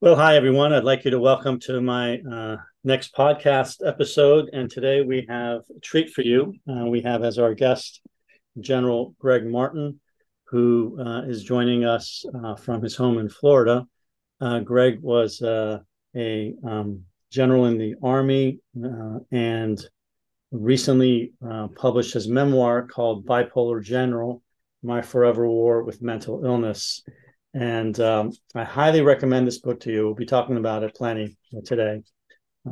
Well, hi, everyone. I'd like you to welcome to my uh, next podcast episode. And today we have a treat for you. Uh, we have as our guest General Gregg Martin, who uh, is joining us uh, from his home in Florida. Uh, Gregg was uh, a um, general in the Army and recently published his memoir called Bipolar General My Forever War with Mental Illness. And um, I highly recommend this book to you. We'll be talking about it plenty today.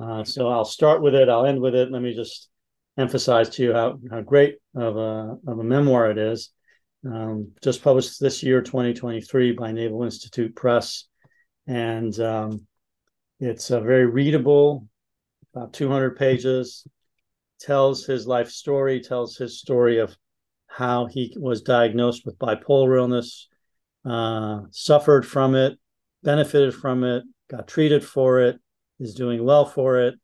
Uh, so I'll start with it. I'll end with it. Let me just emphasize to you how, how great of a, of a memoir it is. Um, just published this year, 2023, by Naval Institute Press. And um, it's very readable, about 200 pages, tells his life story, tells his story of how he was diagnosed with bipolar illness, uh, suffered from it, benefited from it, got treated for it, is doing well for it,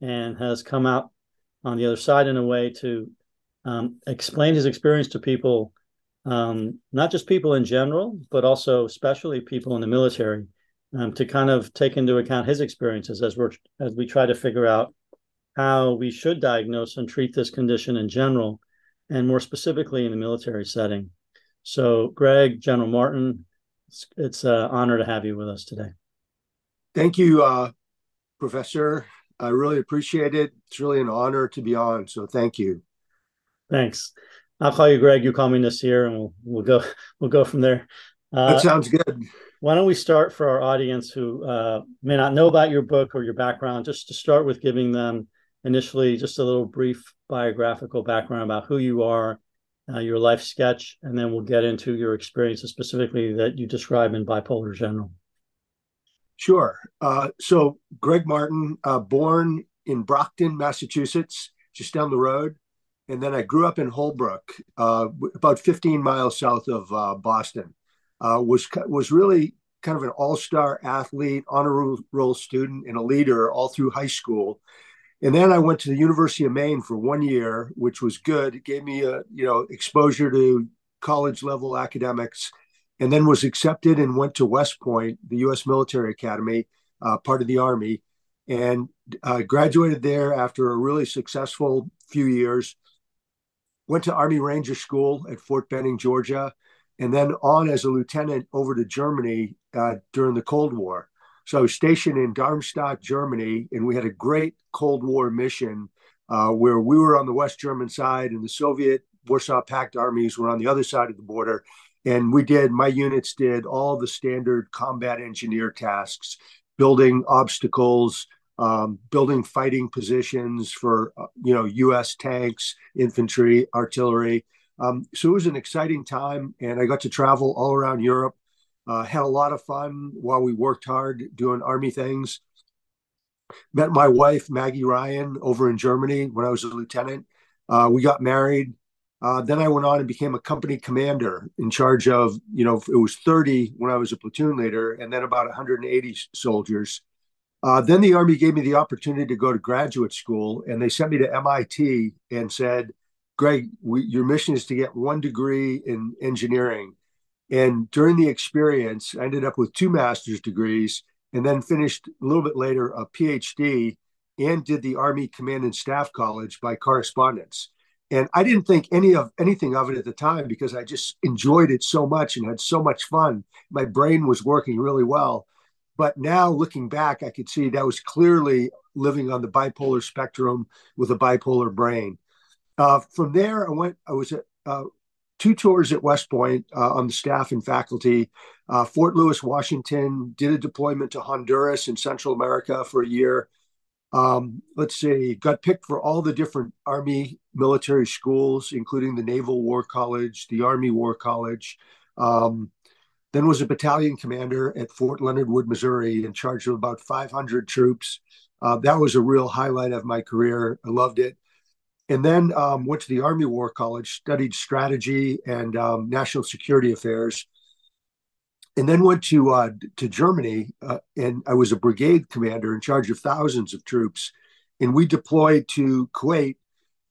and has come out on the other side in a way to um, explain his experience to people, um, not just people in general, but also especially people in the military, um, to kind of take into account his experiences as we're as we try to figure out how we should diagnose and treat this condition in general, and more specifically in the military setting. So, Gregg, General Martin, it's, it's an honor to have you with us today. Thank you, uh, Professor. I really appreciate it. It's really an honor to be on. So, thank you. Thanks. I'll call you Gregg. You call me Nassir, and we'll we'll go we'll go from there. Uh, that sounds good. Why don't we start for our audience who uh, may not know about your book or your background, just to start with giving them initially just a little brief biographical background about who you are uh, your life sketch, and then we'll get into your experiences specifically that you describe in Bipolar General. Sure. Uh, so, Gregg Martin, uh, born in Brockton, Massachusetts, just down the road. And then I grew up in Holbrook, uh, about 15 miles south of uh, Boston. Uh, was was really kind of an all-star athlete, honor roll student, and a leader all through high school. And then I went to the University of Maine for one year, which was good. It gave me a you know exposure to college level academics, and then was accepted and went to West Point, the U.S. Military Academy, uh, part of the Army, and uh, graduated there after a really successful few years. Went to Army Ranger School at Fort Benning, Georgia, and then on as a lieutenant over to Germany uh, during the Cold War. So stationed in Darmstadt, Germany, and we had a great Cold War mission uh, where we were on the West German side and the Soviet Warsaw Pact armies were on the other side of the border. And we did, my units did all the standard combat engineer tasks, building obstacles, um, building fighting positions for, uh, you know, U.S. tanks, infantry, artillery. Um, so it was an exciting time, and I got to travel all around Europe uh, had a lot of fun while we worked hard doing army things. Met my wife Maggie Ryan over in Germany when I was a lieutenant. Uh, we got married. Uh, then I went on and became a company commander in charge of, you know, it was 30 when I was a platoon leader, and then about 180 soldiers. Uh, then the Army gave me the opportunity to go to graduate school, and they sent me to MIT and said, Gregg, we, your mission is to get one degree in engineering and during the experience, I ended up with two master's degrees and then finished a little bit later a PhD and did the Army Command and Staff College by correspondence. And I didn't think any of anything of it at the time because I just enjoyed it so much and had so much fun. My brain was working really well. But now looking back, I could see that was clearly living on the bipolar spectrum with a bipolar brain. Uh, from there, I went. I was uh, two tours at West Point uh, on the staff and faculty. Uh, Fort Lewis, Washington, did a deployment to Honduras in Central America for a year. Um, let's see, got picked for all the different Army military schools, including the Naval War College, the Army War College. Um, then was a battalion commander at Fort Leonard Wood, Missouri, in charge of about 500 troops. Uh, that was a real highlight of my career. I loved it and then um, went to the Army War College, studied strategy and um, national security affairs, and then went to uh, to Germany. Uh, and I was a brigade commander in charge of thousands of troops, and we deployed to Kuwait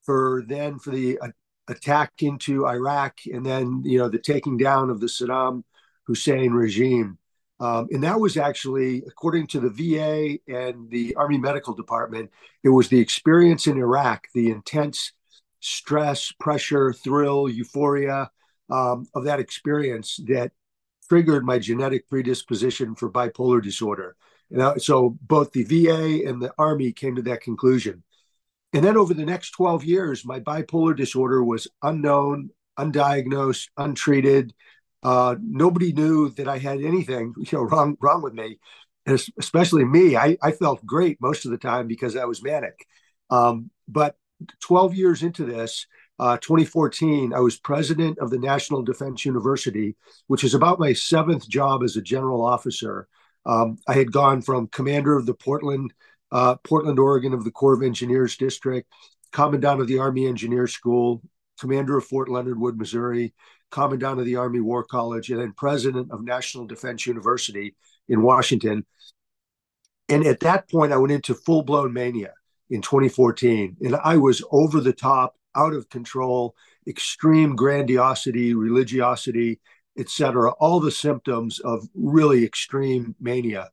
for then for the uh, attack into Iraq, and then you know the taking down of the Saddam Hussein regime. Um, and that was actually, according to the VA and the Army Medical Department, it was the experience in Iraq, the intense stress, pressure, thrill, euphoria um, of that experience that triggered my genetic predisposition for bipolar disorder. And I, so both the VA and the Army came to that conclusion. And then over the next 12 years, my bipolar disorder was unknown, undiagnosed, untreated. Uh, nobody knew that I had anything you know wrong wrong with me, and especially me. I, I felt great most of the time because I was manic. Um, but 12 years into this, uh, 2014, I was president of the National Defense University, which is about my seventh job as a general officer. Um, I had gone from commander of the Portland, uh, Portland, Oregon of the Corps of Engineers District, commandant of the Army Engineer School, commander of Fort Leonard Wood, Missouri, commandant of the Army War College, and then president of National Defense University in Washington. And at that point, I went into full blown mania in 2014. And I was over the top, out of control, extreme grandiosity, religiosity, etc. All the symptoms of really extreme mania.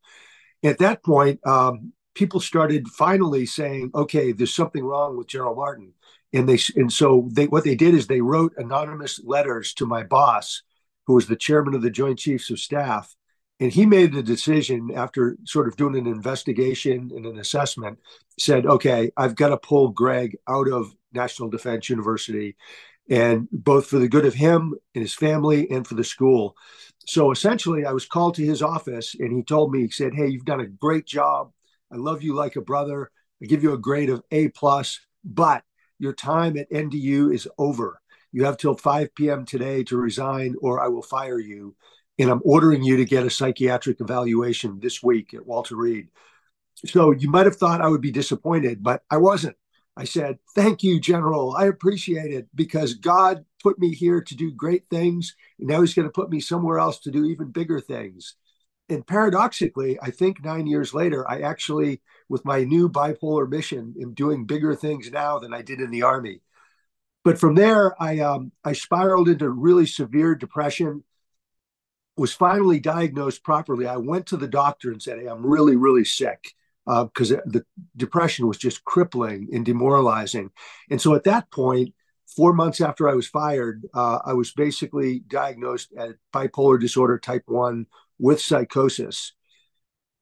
At that point, um, people started finally saying, "Okay, there's something wrong with General Martin." And they and so they what they did is they wrote anonymous letters to my boss who was the chairman of the joint chiefs of staff. And he made the decision after sort of doing an investigation and an assessment said okay i've got to pull gregg out of national defense university and both for the good of him and his family and for the school. So essentially i was called to his office and he told me he said hey you've done a great job. I love you like a brother. I give you a grade of a plus but your time at NDU is over. You have till 5 p.m. today to resign, or I will fire you. And I'm ordering you to get a psychiatric evaluation this week at Walter Reed. So you might have thought I would be disappointed, but I wasn't. I said, Thank you, General. I appreciate it because God put me here to do great things. And now He's going to put me somewhere else to do even bigger things and paradoxically, I think nine years later, I actually, with my new bipolar mission, am doing bigger things now than I did in the army. But from there, I um, I spiraled into really severe depression. Was finally diagnosed properly. I went to the doctor and said, "Hey, I'm really, really sick." because uh, the depression was just crippling and demoralizing. And so at that point, four months after I was fired, uh, I was basically diagnosed as bipolar disorder type 1 with psychosis.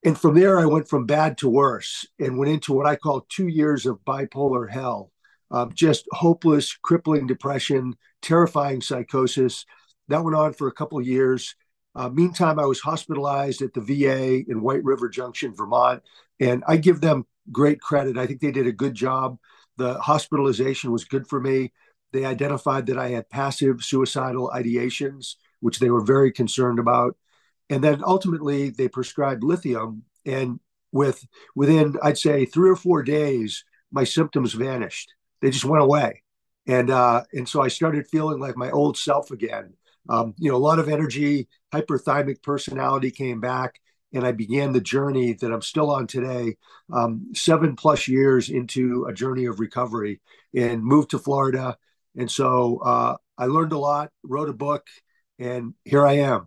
And from there, I went from bad to worse and went into what I call two years of bipolar hell uh, just hopeless, crippling depression, terrifying psychosis. That went on for a couple of years. Uh, meantime, I was hospitalized at the VA in White River Junction, Vermont. And I give them great credit. I think they did a good job. The hospitalization was good for me. They identified that I had passive suicidal ideations, which they were very concerned about and then ultimately they prescribed lithium and with within i'd say three or four days my symptoms vanished. They just went away. And uh, and so i started feeling like my old self again. Um, you know a lot of energy hyperthymic personality came back and i began the journey that i'm still on today um, seven plus years into a journey of recovery and moved to florida. And so uh, i learned a lot wrote a book and here i am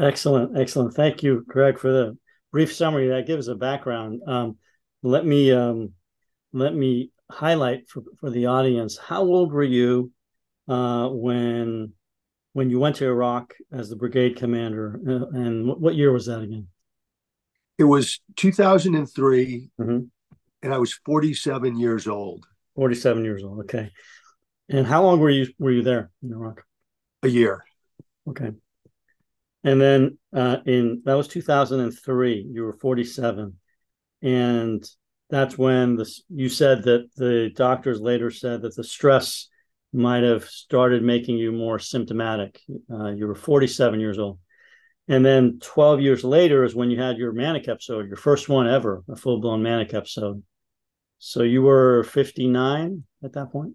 Excellent, excellent. Thank you, Gregg, for the brief summary. That gives a background. Um, let me um, let me highlight for, for the audience. How old were you uh, when when you went to Iraq as the brigade commander, uh, and what, what, year was that again? It was 2003, mm-hmm. and I was 47 years old. 47 years old. Okay. And how long were you were you there in Iraq? A year. Okay. And then uh, in that was 2003, you were 47. And that's when the, you said that the doctors later said that the stress might have started making you more symptomatic. Uh, you were 47 years old. And then 12 years later is when you had your manic episode, your first one ever, a full blown manic episode. So you were 59 at that point?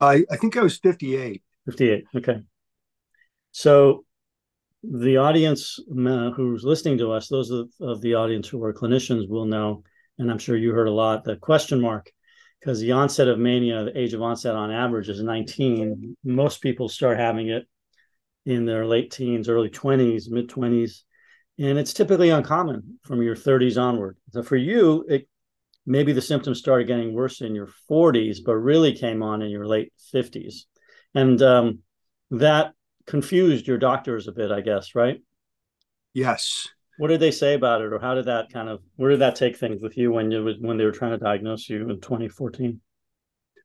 I, I think I was 58. 58. Okay. So the audience uh, who's listening to us, those of, of, the audience who are clinicians will know, and I'm sure you heard a lot, the question mark, because the onset of mania, the age of onset on average is 19. Most people start having it in their late teens, early 20s, mid 20s. and it's typically uncommon from your 30s onward. So for you, it maybe the symptoms started getting worse in your 40s, but really came on in your late 50s, and um, that confused your doctors a bit, I guess, right? Yes. What did they say about it, or how did that kind of where did that take things with you when you when they were trying to diagnose you in 2014?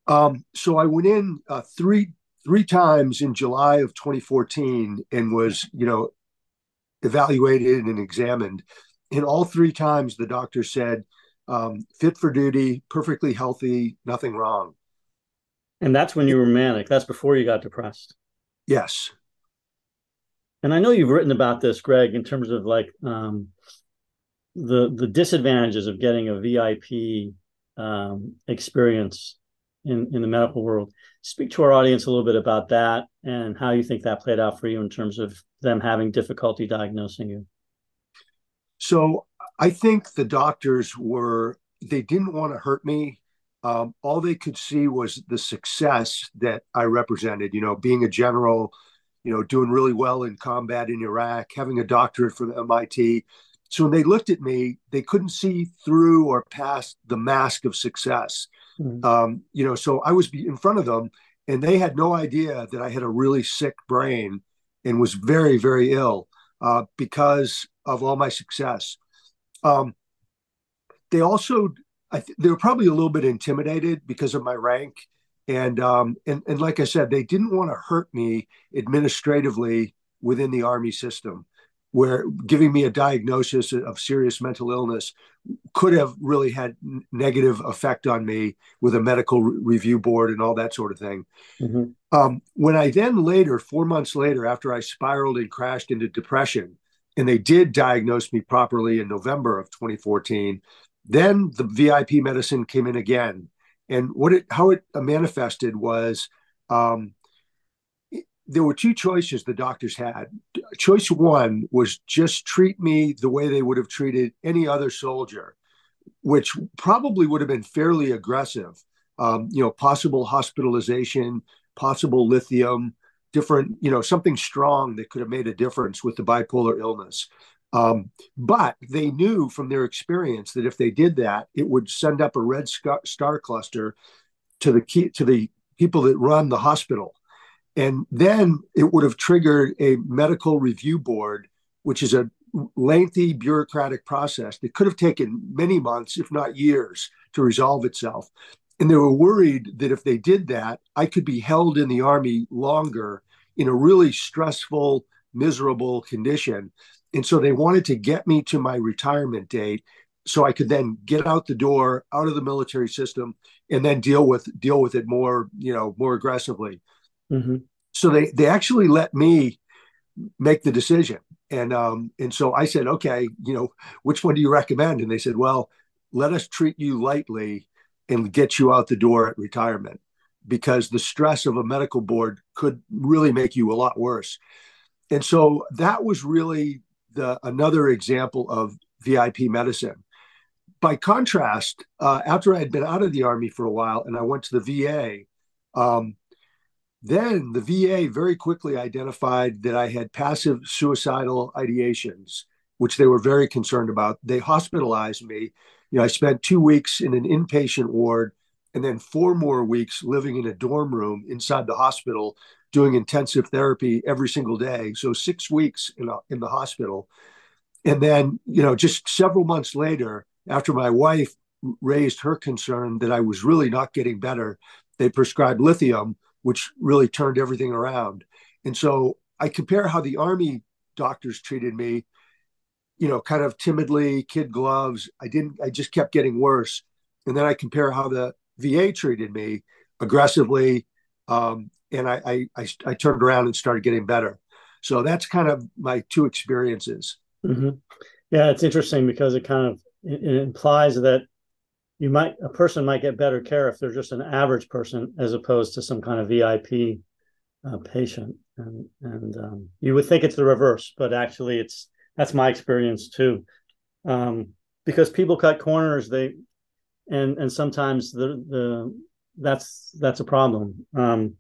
Um, so I went in uh, three three times in July of 2014 and was you know evaluated and examined. And all three times the doctor said, um, fit for duty, perfectly healthy, nothing wrong. And that's when you were manic. That's before you got depressed. Yes. And I know you've written about this, Gregg, in terms of like um, the the disadvantages of getting a VIP um, experience in in the medical world. Speak to our audience a little bit about that and how you think that played out for you in terms of them having difficulty diagnosing you. So I think the doctors were they didn't want to hurt me. Um, all they could see was the success that I represented. You know, being a general, you know, doing really well in combat in Iraq, having a doctorate from MIT. So when they looked at me, they couldn't see through or past the mask of success. Mm-hmm. Um, you know, so I was in front of them, and they had no idea that I had a really sick brain and was very, very ill uh, because of all my success. Um, they also, I th- they were probably a little bit intimidated because of my rank, and um, and and like I said, they didn't want to hurt me administratively within the army system where giving me a diagnosis of serious mental illness could have really had negative effect on me with a medical re- review board and all that sort of thing. Mm-hmm. Um, when I then later, four months later, after I spiraled and crashed into depression, and they did diagnose me properly in November of 2014, then the VIP medicine came in again. And what it how it manifested was um, there were two choices the doctors had. Choice one was just treat me the way they would have treated any other soldier, which probably would have been fairly aggressive. Um, you know, possible hospitalization, possible lithium, different, you know, something strong that could have made a difference with the bipolar illness. Um, but they knew from their experience that if they did that, it would send up a red star cluster to the key, to the people that run the hospital and then it would have triggered a medical review board, which is a lengthy bureaucratic process that could have taken many months, if not years, to resolve itself. And they were worried that if they did that, I could be held in the army longer in a really stressful, miserable condition. And so they wanted to get me to my retirement date so I could then get out the door, out of the military system, and then deal with deal with it more, you know, more aggressively. Mm-hmm. So they they actually let me make the decision, and um, and so I said, okay, you know, which one do you recommend? And they said, well, let us treat you lightly and get you out the door at retirement because the stress of a medical board could really make you a lot worse. And so that was really the another example of VIP medicine. By contrast, uh, after I had been out of the army for a while and I went to the VA, um, then the VA very quickly identified that I had passive suicidal ideations, which they were very concerned about. They hospitalized me. You know, I spent two weeks in an inpatient ward and then four more weeks living in a dorm room inside the hospital doing intensive therapy every single day. So six weeks in, a, in the hospital. And then, you know, just several months later, after my wife raised her concern that I was really not getting better, they prescribed lithium, which really turned everything around. And so I compare how the Army doctors treated me, you know, kind of timidly, kid gloves. I didn't, I just kept getting worse. And then I compare how the VA treated me aggressively. Um, and I, I, I, I, turned around and started getting better. So that's kind of my two experiences. Mm-hmm. Yeah, it's interesting because it kind of it, implies that you might a person might get better care if they're just an average person as opposed to some kind of VIP uh, patient, and and um, you would think it's the reverse, but actually it's that's my experience too, um, because people cut corners. They and and sometimes the the that's that's a problem. Um,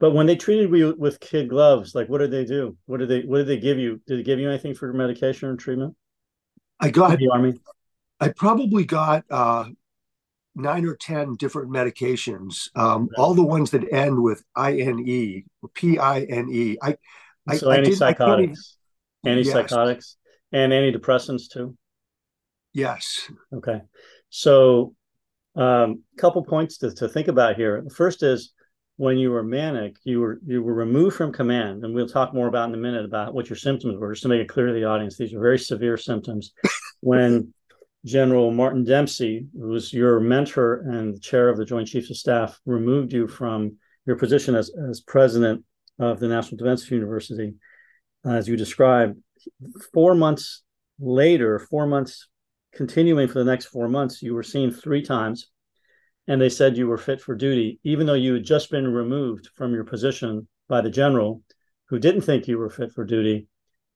But when they treated you with kid gloves, like what did they do? What did they what did they give you? Did they give you anything for medication or treatment? I got the army. I probably got uh, nine or ten different medications. Um, all the ones that end with I N E P I N E. I so I, antipsychotics, I antipsychotics, yes. and antidepressants too. Yes. Okay. So, a um, couple points to, to think about here. The first is when you were manic, you were you were removed from command, and we'll talk more about in a minute about what your symptoms were, just to make it clear to the audience. These are very severe symptoms. when General Martin Dempsey, who was your mentor and chair of the Joint Chiefs of Staff, removed you from your position as, as president of the National Defense University, uh, as you described, four months later, four months continuing for the next four months, you were seen three times and they said you were fit for duty, even though you had just been removed from your position by the general, who didn't think you were fit for duty.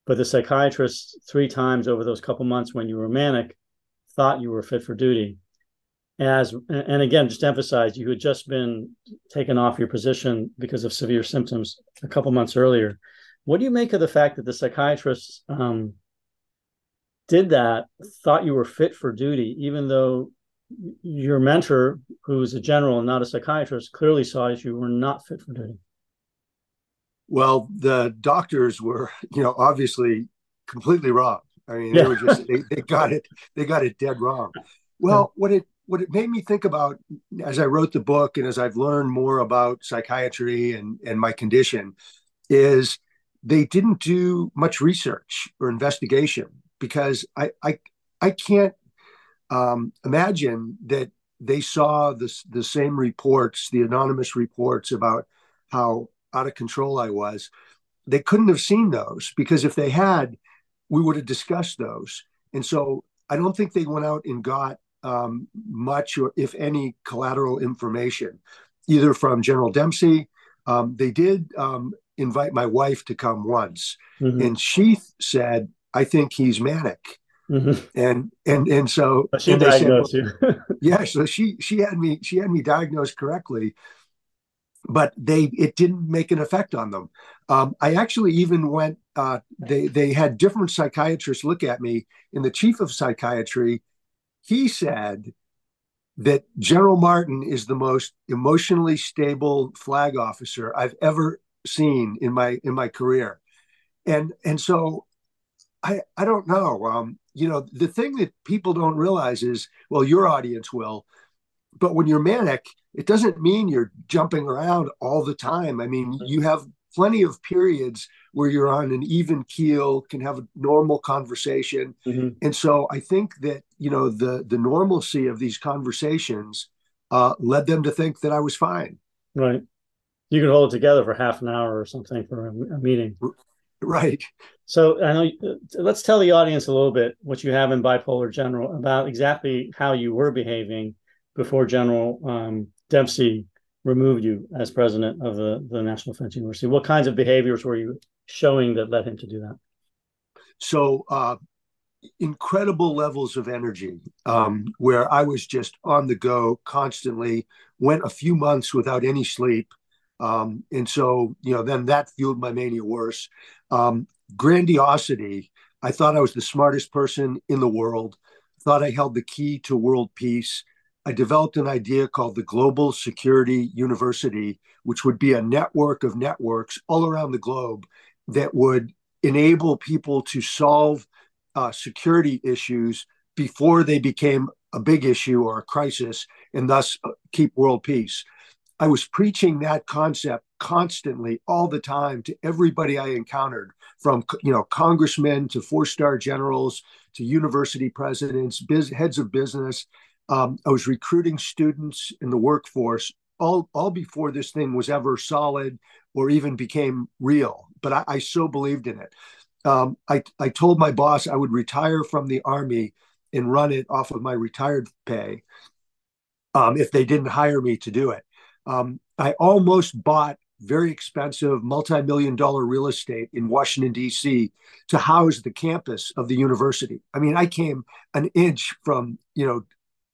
But the psychiatrist, three times over those couple months when you were manic, thought you were fit for duty. As and again, just emphasize, you had just been taken off your position because of severe symptoms a couple months earlier. What do you make of the fact that the psychiatrist um, did that, thought you were fit for duty, even though your mentor, who's a general and not a psychiatrist, clearly saw as you were not fit for duty. Well, the doctors were, you know, obviously completely wrong. I mean, yeah. they were just they, they got it they got it dead wrong. Well, what it what it made me think about as I wrote the book and as I've learned more about psychiatry and and my condition is they didn't do much research or investigation because I I I can't um, imagine that they saw this, the same reports, the anonymous reports about how out of control I was. They couldn't have seen those because if they had, we would have discussed those. And so I don't think they went out and got um, much or if any collateral information, either from General Dempsey. Um, they did um, invite my wife to come once, mm-hmm. and she said, "I think he's manic." Mm-hmm. And and and so she diagnosed said, well, you. yeah, so she she had me she had me diagnosed correctly, but they it didn't make an effect on them. Um, I actually even went. Uh, they they had different psychiatrists look at me, and the chief of psychiatry, he said that General Martin is the most emotionally stable flag officer I've ever seen in my in my career, and and so I I don't know. Um, you know, the thing that people don't realize is, well, your audience will, but when you're manic, it doesn't mean you're jumping around all the time. I mean, you have plenty of periods where you're on an even keel, can have a normal conversation. Mm-hmm. And so I think that, you know, the the normalcy of these conversations uh, led them to think that I was fine. Right. You can hold it together for half an hour or something for a, a meeting. Right. So I know. Let's tell the audience a little bit what you have in bipolar general about exactly how you were behaving before General um, Dempsey removed you as president of the, the National Defense University. What kinds of behaviors were you showing that led him to do that? So uh, incredible levels of energy, um, where I was just on the go constantly. Went a few months without any sleep. Um, and so, you know, then that fueled my mania worse. Um, grandiosity. I thought I was the smartest person in the world, thought I held the key to world peace. I developed an idea called the Global Security University, which would be a network of networks all around the globe that would enable people to solve uh, security issues before they became a big issue or a crisis and thus uh, keep world peace. I was preaching that concept constantly all the time to everybody I encountered from you know congressmen to four-star generals to university presidents biz, heads of business. Um, I was recruiting students in the workforce all all before this thing was ever solid or even became real but I, I so believed in it. Um, I, I told my boss I would retire from the army and run it off of my retired pay um, if they didn't hire me to do it um, I almost bought very expensive multi-million dollar real estate in Washington D.C. to house the campus of the university. I mean, I came an inch from you know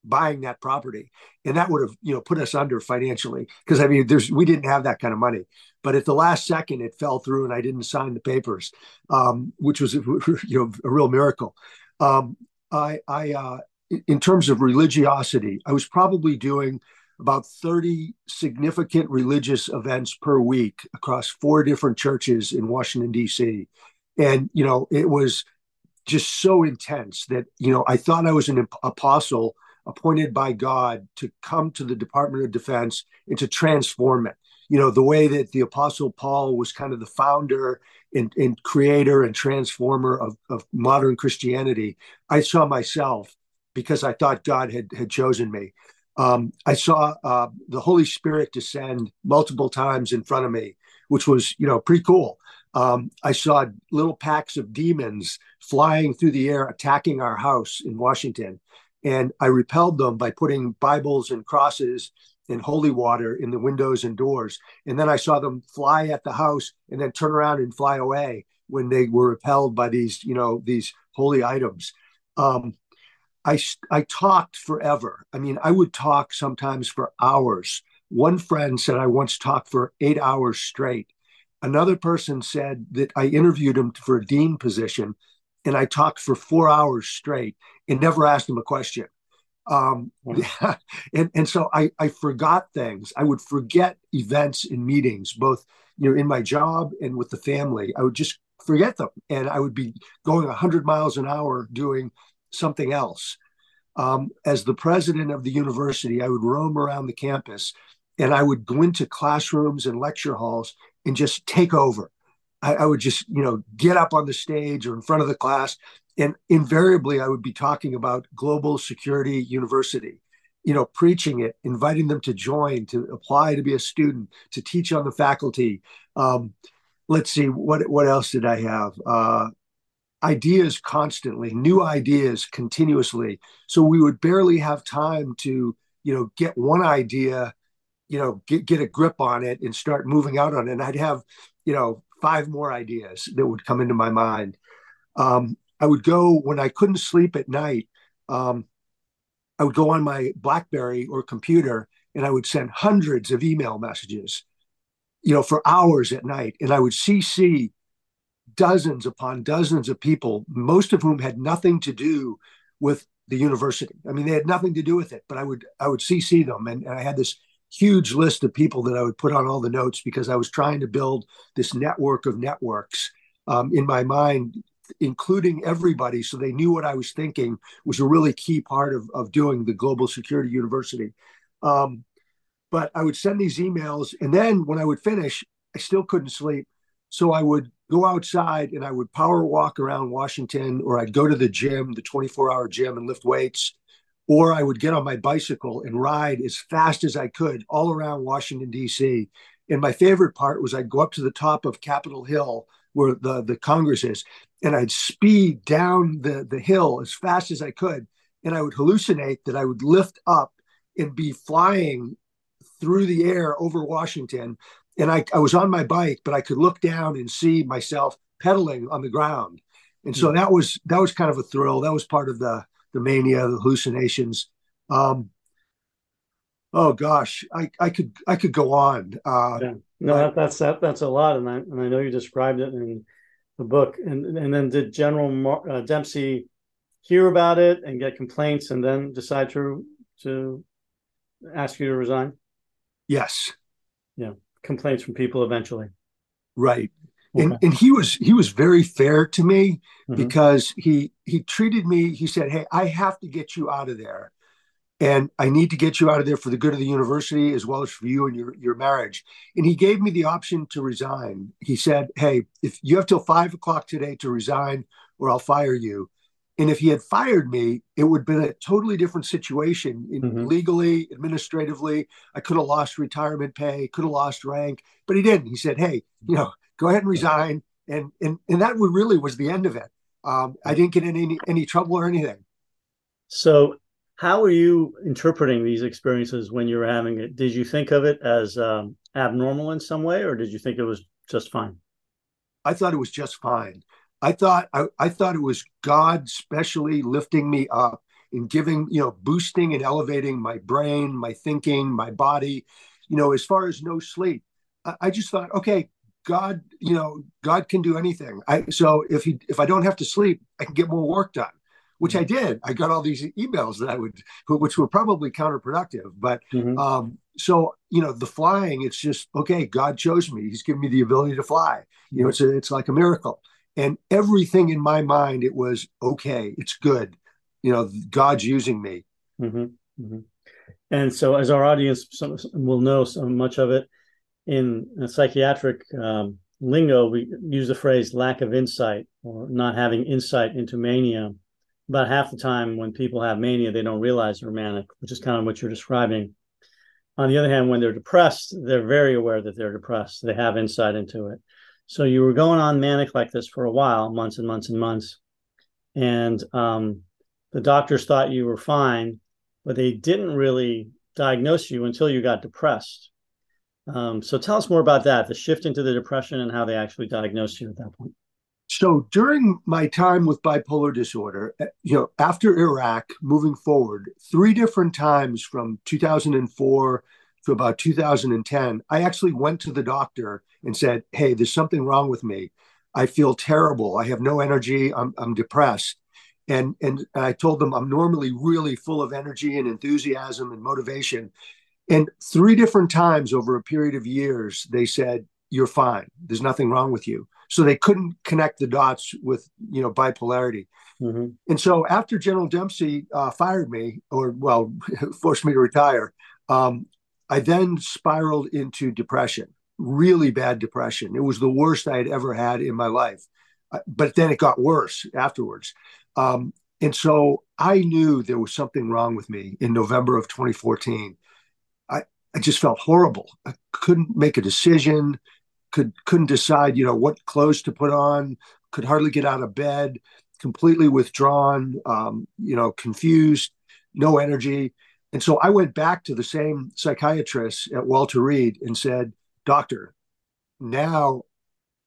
buying that property, and that would have you know put us under financially because I mean there's we didn't have that kind of money. But at the last second, it fell through, and I didn't sign the papers, um, which was you know a real miracle. Um, I, I uh, in terms of religiosity, I was probably doing about 30 significant religious events per week across four different churches in Washington, D.C. And, you know, it was just so intense that, you know, I thought I was an apostle appointed by God to come to the Department of Defense and to transform it. You know, the way that the Apostle Paul was kind of the founder and, and creator and transformer of, of modern Christianity, I saw myself because I thought God had, had chosen me. Um, I saw uh, the Holy Spirit descend multiple times in front of me, which was, you know, pretty cool. Um, I saw little packs of demons flying through the air, attacking our house in Washington. And I repelled them by putting Bibles and crosses and holy water in the windows and doors. And then I saw them fly at the house and then turn around and fly away when they were repelled by these, you know, these holy items. Um, I, I talked forever. I mean, I would talk sometimes for hours. One friend said I once talked for eight hours straight. Another person said that I interviewed him for a dean position and I talked for four hours straight and never asked him a question. Um, wow. and, and so I, I forgot things. I would forget events and meetings, both you know in my job and with the family. I would just forget them, and I would be going 100 miles an hour doing something else. Um, as the president of the university, I would roam around the campus, and I would go into classrooms and lecture halls and just take over. I, I would just you know get up on the stage or in front of the class and invariably i would be talking about global security university you know preaching it inviting them to join to apply to be a student to teach on the faculty um, let's see what what else did i have uh, ideas constantly new ideas continuously so we would barely have time to you know get one idea you know get, get a grip on it and start moving out on it and i'd have you know five more ideas that would come into my mind um, I would go when I couldn't sleep at night. Um, I would go on my BlackBerry or computer and I would send hundreds of email messages, you know, for hours at night. And I would CC dozens upon dozens of people, most of whom had nothing to do with the university. I mean, they had nothing to do with it, but I would I would CC them, and, and I had this huge list of people that I would put on all the notes because I was trying to build this network of networks um, in my mind including everybody so they knew what I was thinking was a really key part of, of doing the Global Security University. Um, but I would send these emails, and then when I would finish, I still couldn't sleep. So I would go outside and I would power walk around Washington, or I'd go to the gym, the 24 hour gym, and lift weights. Or I would get on my bicycle and ride as fast as I could all around Washington, D.C. And my favorite part was I'd go up to the top of Capitol Hill where the, the Congress is. And I'd speed down the, the hill as fast as I could. And I would hallucinate that I would lift up and be flying through the air over Washington. And I, I was on my bike, but I could look down and see myself pedaling on the ground. And so hmm. that was that was kind of a thrill. That was part of the the mania, the hallucinations. Um, oh gosh, I, I could I could go on. Uh, yeah. No, that, that's that, that's a lot, and I and I know you described it in the book. And and then did General Mar- uh, Dempsey hear about it and get complaints, and then decide to to ask you to resign? Yes. Yeah, complaints from people eventually. Right. Okay. And and he was he was very fair to me mm-hmm. because he he treated me. He said, "Hey, I have to get you out of there." and I need to get you out of there for the good of the university as well as for you and your, your marriage. And he gave me the option to resign. He said, Hey, if you have till five o'clock today to resign, or I'll fire you. And if he had fired me, it would have been a totally different situation in, mm-hmm. legally, administratively. I could have lost retirement pay, could have lost rank, but he didn't. He said, Hey, you know, go ahead and resign. And and and that really was the end of it. Um, I didn't get in any any trouble or anything. So how are you interpreting these experiences when you're having it? Did you think of it as um, abnormal in some way, or did you think it was just fine? I thought it was just fine. I thought I, I thought it was God specially lifting me up and giving, you know, boosting and elevating my brain, my thinking, my body. You know, as far as no sleep, I, I just thought, okay, God, you know, God can do anything. I so if he if I don't have to sleep, I can get more work done, which I did. I got all these emails that I would, which were probably counterproductive. But mm-hmm. um, so you know, the flying, it's just okay. God chose me. He's given me the ability to fly. You know, it's a, it's like a miracle. And everything in my mind, it was okay. It's good. You know, God's using me. Mm-hmm. Mm-hmm. And so, as our audience will know so much of it, in psychiatric um, lingo, we use the phrase lack of insight or not having insight into mania. About half the time when people have mania, they don't realize they're manic, which is kind of what you're describing. On the other hand, when they're depressed, they're very aware that they're depressed. They have insight into it. So you were going on manic like this for a while, months and months and months. And um, the doctors thought you were fine, but they didn't really diagnose you until you got depressed. Um, so tell us more about that, the shift into the depression and how they actually diagnosed you at that point. So during my time with bipolar disorder, eh, you know, after Iraq, moving forward, three different times from 2004 to about 2010, I actually went to the doctor and said, Hey, there's something wrong with me. I feel terrible. I have no energy. I'm, I'm depressed. And, and I told them I'm normally really full of energy and enthusiasm and motivation. And three different times over a period of years, they said, You're fine. There's nothing wrong with you. So they couldn't connect the dots with, you know, bipolarity. Mm-hmm. And so after General Dempsey uh, fired me, or well, forced me to retire, um, I then spiraled into depression, really bad depression. It was the worst I had ever had in my life. Uh, but then it got worse afterwards. Um, and so I knew there was something wrong with me in November of 2014. I just felt horrible. I couldn't make a decision, could couldn't decide, you know, what clothes to put on, could hardly get out of bed, completely withdrawn, um, you know, confused, no energy. And so I went back to the same psychiatrist at Walter Reed and said, "Doctor, now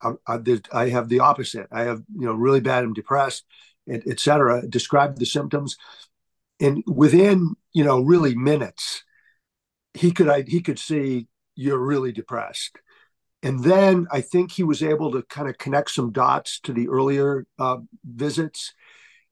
I, I, I have the opposite. I have, you know, really bad. I'm depressed, et cetera." Described the symptoms, and within, you know, really minutes, he could I, he could see you're really depressed and then i think he was able to kind of connect some dots to the earlier uh, visits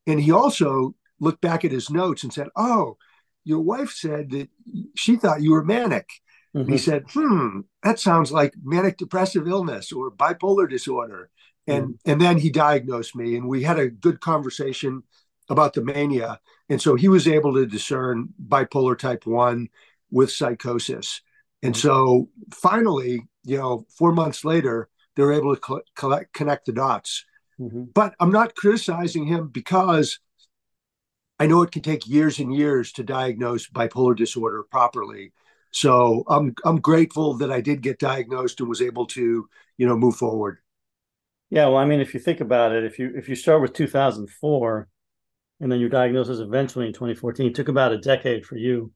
and he also looked back at his notes and said oh your wife said that she thought you were manic mm-hmm. he said hmm that sounds like manic depressive illness or bipolar disorder and mm-hmm. and then he diagnosed me and we had a good conversation about the mania and so he was able to discern bipolar type 1 with psychosis. And mm-hmm. so finally, you know, four months later, they were able to collect, connect the dots. Mm-hmm. But I'm not criticizing him because I know it can take years and years to diagnose bipolar disorder properly. So I'm I'm grateful that I did get diagnosed and was able to, you know, move forward. Yeah, well, I mean, if you think about it, if you if you start with 2004, and then your diagnosis eventually in 2014, it took about a decade for you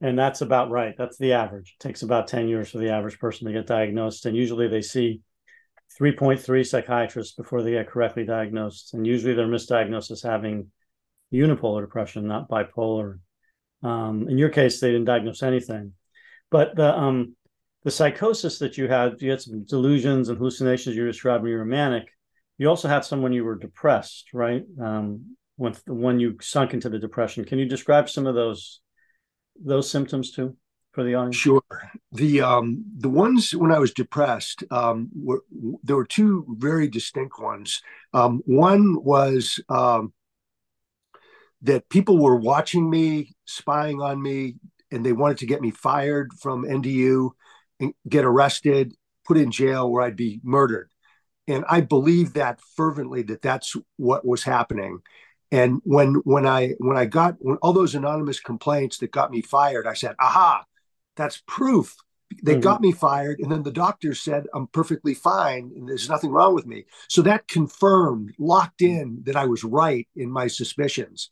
and that's about right. That's the average. It takes about 10 years for the average person to get diagnosed. And usually they see 3.3 psychiatrists before they get correctly diagnosed. And usually they're misdiagnosed as having unipolar depression, not bipolar. Um, in your case, they didn't diagnose anything. But the um, the psychosis that you had, you had some delusions and hallucinations you described when you were manic. You also had some when you were depressed, right? Um, when when you sunk into the depression. Can you describe some of those those symptoms too for the audience? Sure. The um, the ones when I was depressed um, were there were two very distinct ones. Um, one was um, that people were watching me, spying on me, and they wanted to get me fired from NDU and get arrested, put in jail, where I'd be murdered. And I believe that fervently that that's what was happening. And when when I when I got when all those anonymous complaints that got me fired, I said, "Aha, that's proof." They mm-hmm. got me fired, and then the doctor said I'm perfectly fine and there's nothing wrong with me. So that confirmed, locked in, that I was right in my suspicions.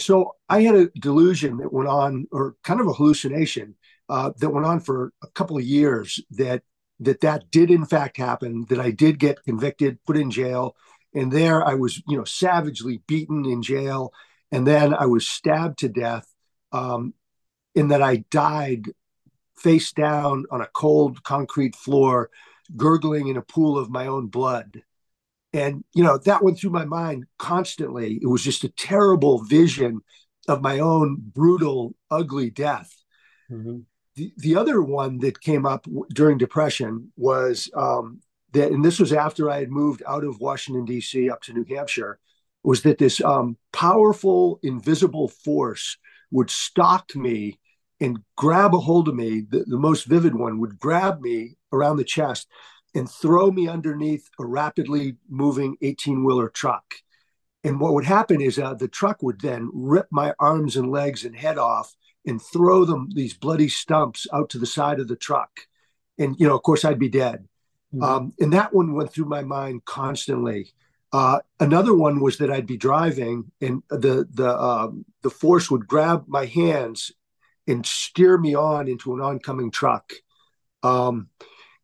So I had a delusion that went on, or kind of a hallucination uh, that went on for a couple of years. That that that did in fact happen. That I did get convicted, put in jail, and there I was, you know, savagely beaten in jail. and then I was stabbed to death. Um, in that I died face down on a cold concrete floor, gurgling in a pool of my own blood. And, you know, that went through my mind constantly. It was just a terrible vision of my own brutal, ugly death. Mm-hmm. The, the other one that came up during Depression was um, that, and this was after I had moved out of Washington, D.C. up to New Hampshire, was that this um, powerful, invisible force would stalk me and grab a hold of me. The, the most vivid one would grab me around the chest and throw me underneath a rapidly moving 18 wheeler truck. And what would happen is uh, the truck would then rip my arms and legs and head off and throw them these bloody stumps out to the side of the truck. And, you know, of course, I'd be dead. Mm-hmm. Um, and that one went through my mind constantly. Uh, another one was that I'd be driving and the the um, the force would grab my hands and steer me on into an oncoming truck. Um,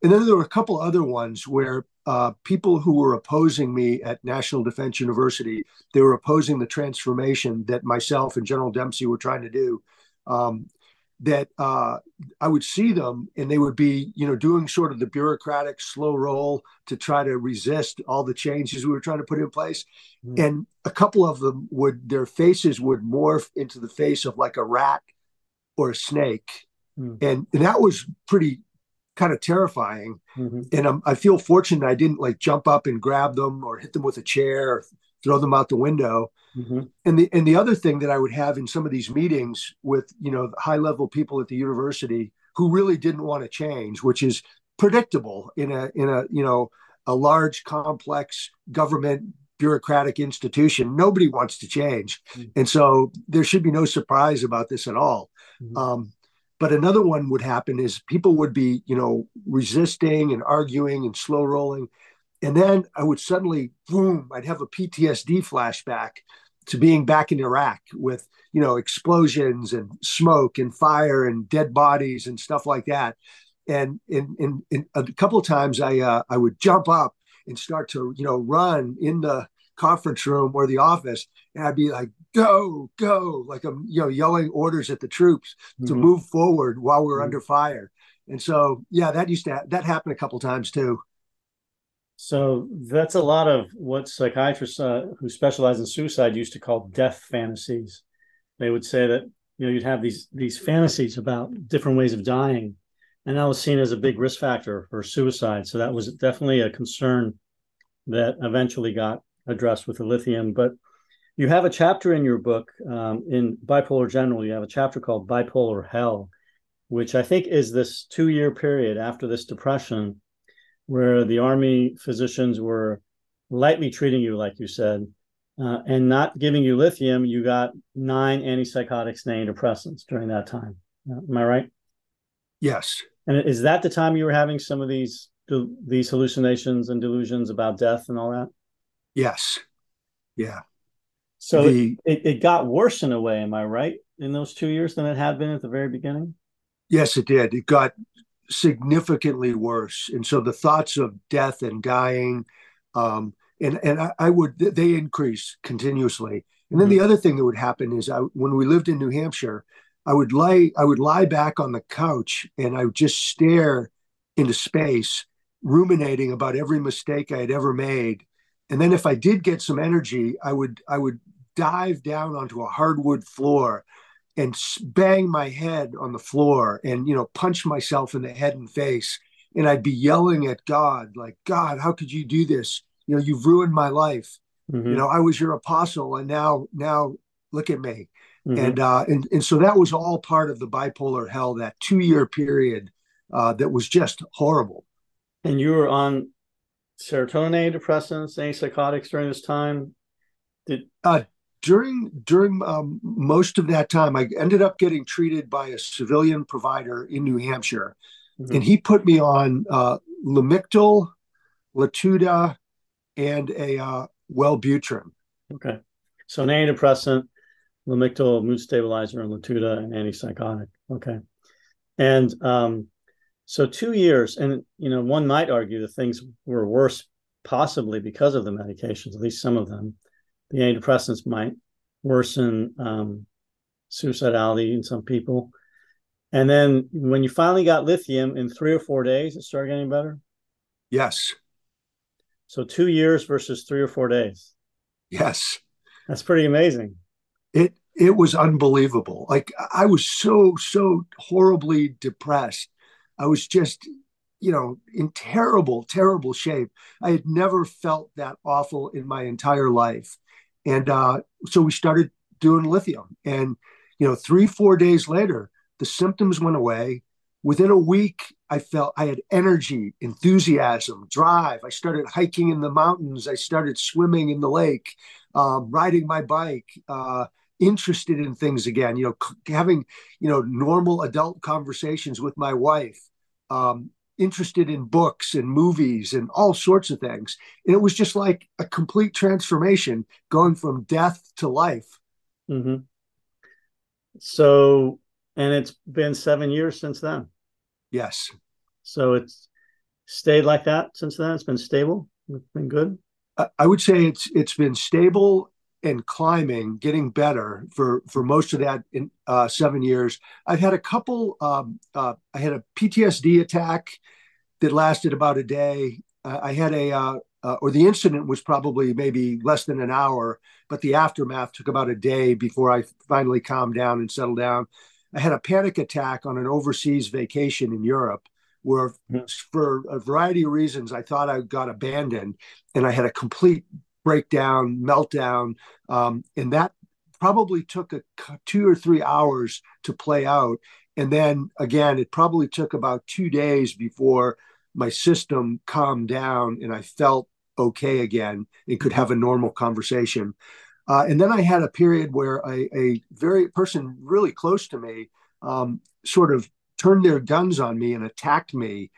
and then there were a couple other ones where uh, people who were opposing me at National Defense University, they were opposing the transformation that myself and General Dempsey were trying to do. Um, that uh, I would see them and they would be, you know, doing sort of the bureaucratic slow roll to try to resist all the changes we were trying to put in place. Mm. And a couple of them would, their faces would morph into the face of like a rat or a snake. Mm. And, and that was pretty kind of terrifying. Mm-hmm. And um, I feel fortunate I didn't like jump up and grab them or hit them with a chair or throw them out the window. Mm-hmm. And the and the other thing that I would have in some of these meetings with you know high level people at the university who really didn't want to change, which is predictable in a in a you know a large complex government bureaucratic institution. Nobody wants to change, mm-hmm. and so there should be no surprise about this at all. Mm-hmm. Um, but another one would happen is people would be you know resisting and arguing and slow rolling. And then i would suddenly boom i'd have a ptsd flashback to being back in iraq with you know explosions and smoke and fire and dead bodies and stuff like that. And in, in, in a couple of times i uh, i would jump up and start to you know run in the conference room or the office and i'd be like go, go, like I'm, you know, yelling orders at the troops mm-hmm. to move forward while we're mm-hmm. under fire. And so, yeah, that used to ha- that happened a couple times too. So that's a lot of what psychiatrists uh, who specialize in suicide used to call death fantasies. They would say that you know you'd have these these fantasies about different ways of dying, and that was seen as a big risk factor for suicide. So that was definitely a concern that eventually got addressed with the lithium. But you have a chapter in your book um, in Bipolar General. You have a chapter called Bipolar Hell, which I think is this two year period after this depression, where the army physicians were lightly treating you, like you said, uh, and not giving you lithium. You got nine antipsychotics and antidepressants during that time. Uh, am I right? Yes. And is that the time you were having some of these these hallucinations and delusions about death and all that? Yes. Yeah. So the, it, it got worse in a way, am I right, in those two years than it had been at the very beginning? Yes, it did. It got significantly worse. And so the thoughts of death and dying, um, and and I, I, would they increase continuously. And then mm-hmm. the other thing that would happen is I, when we lived in New Hampshire, I would lie I would lie back on the couch and I would just stare into space, ruminating about every mistake I had ever made. And then if I did get some energy, I would I would dive down onto a hardwood floor and bang my head on the floor and you know punch myself in the head and face. And i'd be yelling at god like god how could you do this? You know you've ruined my life. Mm-hmm. you know i was your apostle and now now look at me. Mm-hmm. and uh and, and so that was all part of the bipolar hell that two year period uh that was just horrible. And you were on serotonin antidepressants antipsychotics during this time did uh during during um, most of that time, I ended up getting treated by a civilian provider in New Hampshire, mm-hmm. and he put me on uh, Lamictal, Latuda, and a uh, Wellbutrin. Okay, so an antidepressant, Lamictal, mood stabilizer, and Latuda, an antipsychotic. Okay, and um, so two years, and you know, one might argue that things were worse, possibly because of the medications, at least some of them the antidepressants might worsen um, suicidality in some people. And then when you finally got lithium in three or four days, it started getting better. Yes. So two years versus three or four days. Yes. That's pretty amazing. It it was unbelievable. Like I was so so horribly depressed. I was just you know in terrible terrible shape. I had never felt that awful in my entire life. And uh so we started doing lithium and you know 3 4 days later the symptoms went away. Within a week, I felt I had energy, enthusiasm, drive. I started hiking in the mountains. I started swimming in the lake, um, riding my bike, uh, interested in things again. You know, having you know normal adult conversations with my wife. Um, interested in books and movies and all sorts of things. And it was just like a complete transformation, going from death to life. Mm-hmm. So and it's been seven years since then. Yes. So it's stayed like that since then. It's been stable. It's been good. I would say it's it's been stable and climbing, getting better for for most of that in uh, seven years. I've had a couple. Um, uh, I had a PTSD attack that lasted about a day. Uh, I had a uh, uh, or the incident was probably maybe less than an hour, but the aftermath took about a day before I finally calmed down and settled down. I had a panic attack on an overseas vacation in Europe where, mm-hmm. for a variety of reasons, I thought I got abandoned and I had a complete breakdown, meltdown. Um, and that probably took a two or three hours to play out. And then again, it probably took about two days before my system calmed down and I felt okay again and could have a normal conversation. Uh, and then I had a period where a, a very person really close to me um, sort of turned their guns on me and attacked me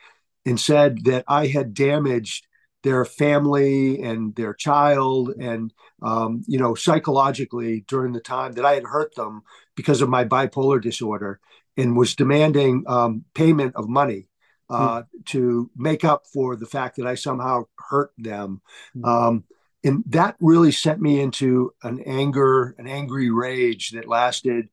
and said that I had damaged their family and their child and um, you know psychologically during the time that I had hurt them because of my bipolar disorder and was demanding um, payment of money uh, mm. to make up for the fact that I somehow hurt them. Mm. Um, and that really sent me into an anger, an angry rage that lasted.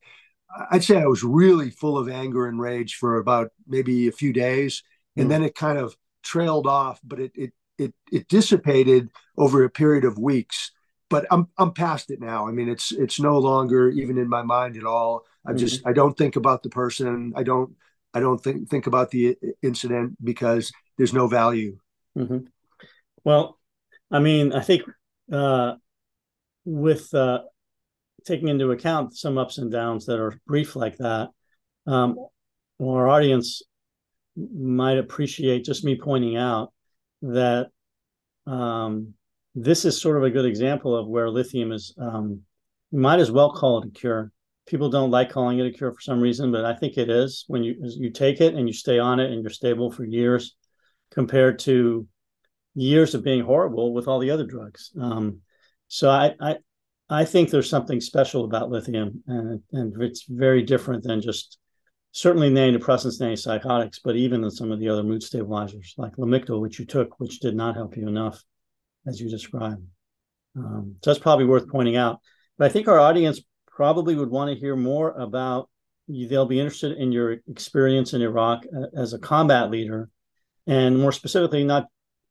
I'd say I was really full of anger and rage for about maybe a few days, and mm. then it kind of trailed off. But it it it it dissipated over a period of weeks. But I'm I'm past it now. I mean, it's it's no longer even in my mind at all. I mm-hmm. just I don't think about the person. I don't I don't think think about the incident because there's no value. Mm-hmm. Well, I mean, I think uh, with uh, taking into account some ups and downs that are brief like that, um, our audience might appreciate just me pointing out that um, this is sort of a good example of where lithium is. Um, you might as well call it a cure. People don't like calling it a cure for some reason, but I think it is when you you take it and you stay on it and you're stable for years, compared to years of being horrible with all the other drugs. Um, so I, I, I think there's something special about lithium, and and it's very different than just certainly the antidepressants and antipsychotics, but even in some of the other mood stabilizers like Lamictal, which you took, which did not help you enough, as you described. Um, so that's probably worth pointing out. But I think our audience probably would want to hear more about. They'll be interested in your experience in Iraq uh, as a combat leader, and more specifically, not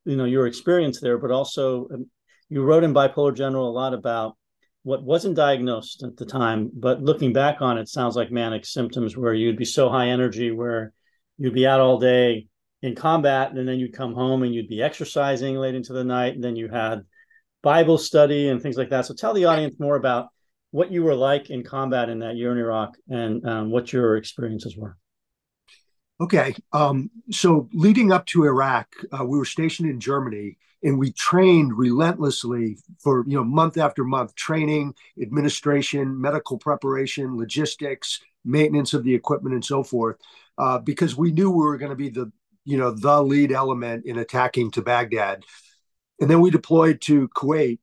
you know your experience there, but also um, you wrote in Bipolar General a lot about what wasn't diagnosed at the time, but looking back on it, sounds like manic symptoms where you'd be so high energy, where you'd be out all day in combat, and then you'd come home and you'd be exercising late into the night, and then you had Bible study and things like that. So tell the audience more about what you were like in combat in that year in Iraq and um, what your experiences were. Okay. Um, so leading up to Iraq, uh, we were stationed in Germany and we trained relentlessly for, you know, month after month, training, administration, medical preparation, logistics, maintenance of the equipment and so forth, uh, because we knew we were going to be the, you know, the lead element in attacking to Baghdad. And then we deployed to Kuwait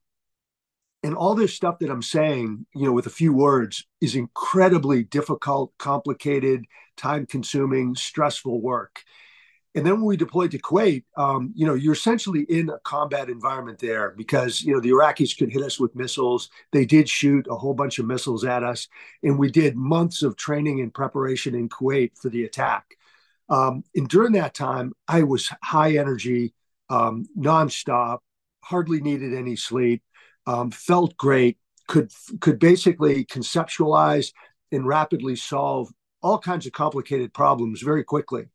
and all this stuff that I'm saying, you know, with a few words is incredibly difficult, complicated, time consuming, stressful work. and then when we deployed to Kuwait, um, you know, you're essentially in a combat environment there because you know the Iraqis could hit us with missiles. They did shoot a whole bunch of missiles at us, and we did months of training and preparation in Kuwait for the attack. Um, and during that time, I was high energy, um, nonstop, hardly needed any sleep, um, felt great, could could basically conceptualize and rapidly solve all kinds of complicated problems very quickly.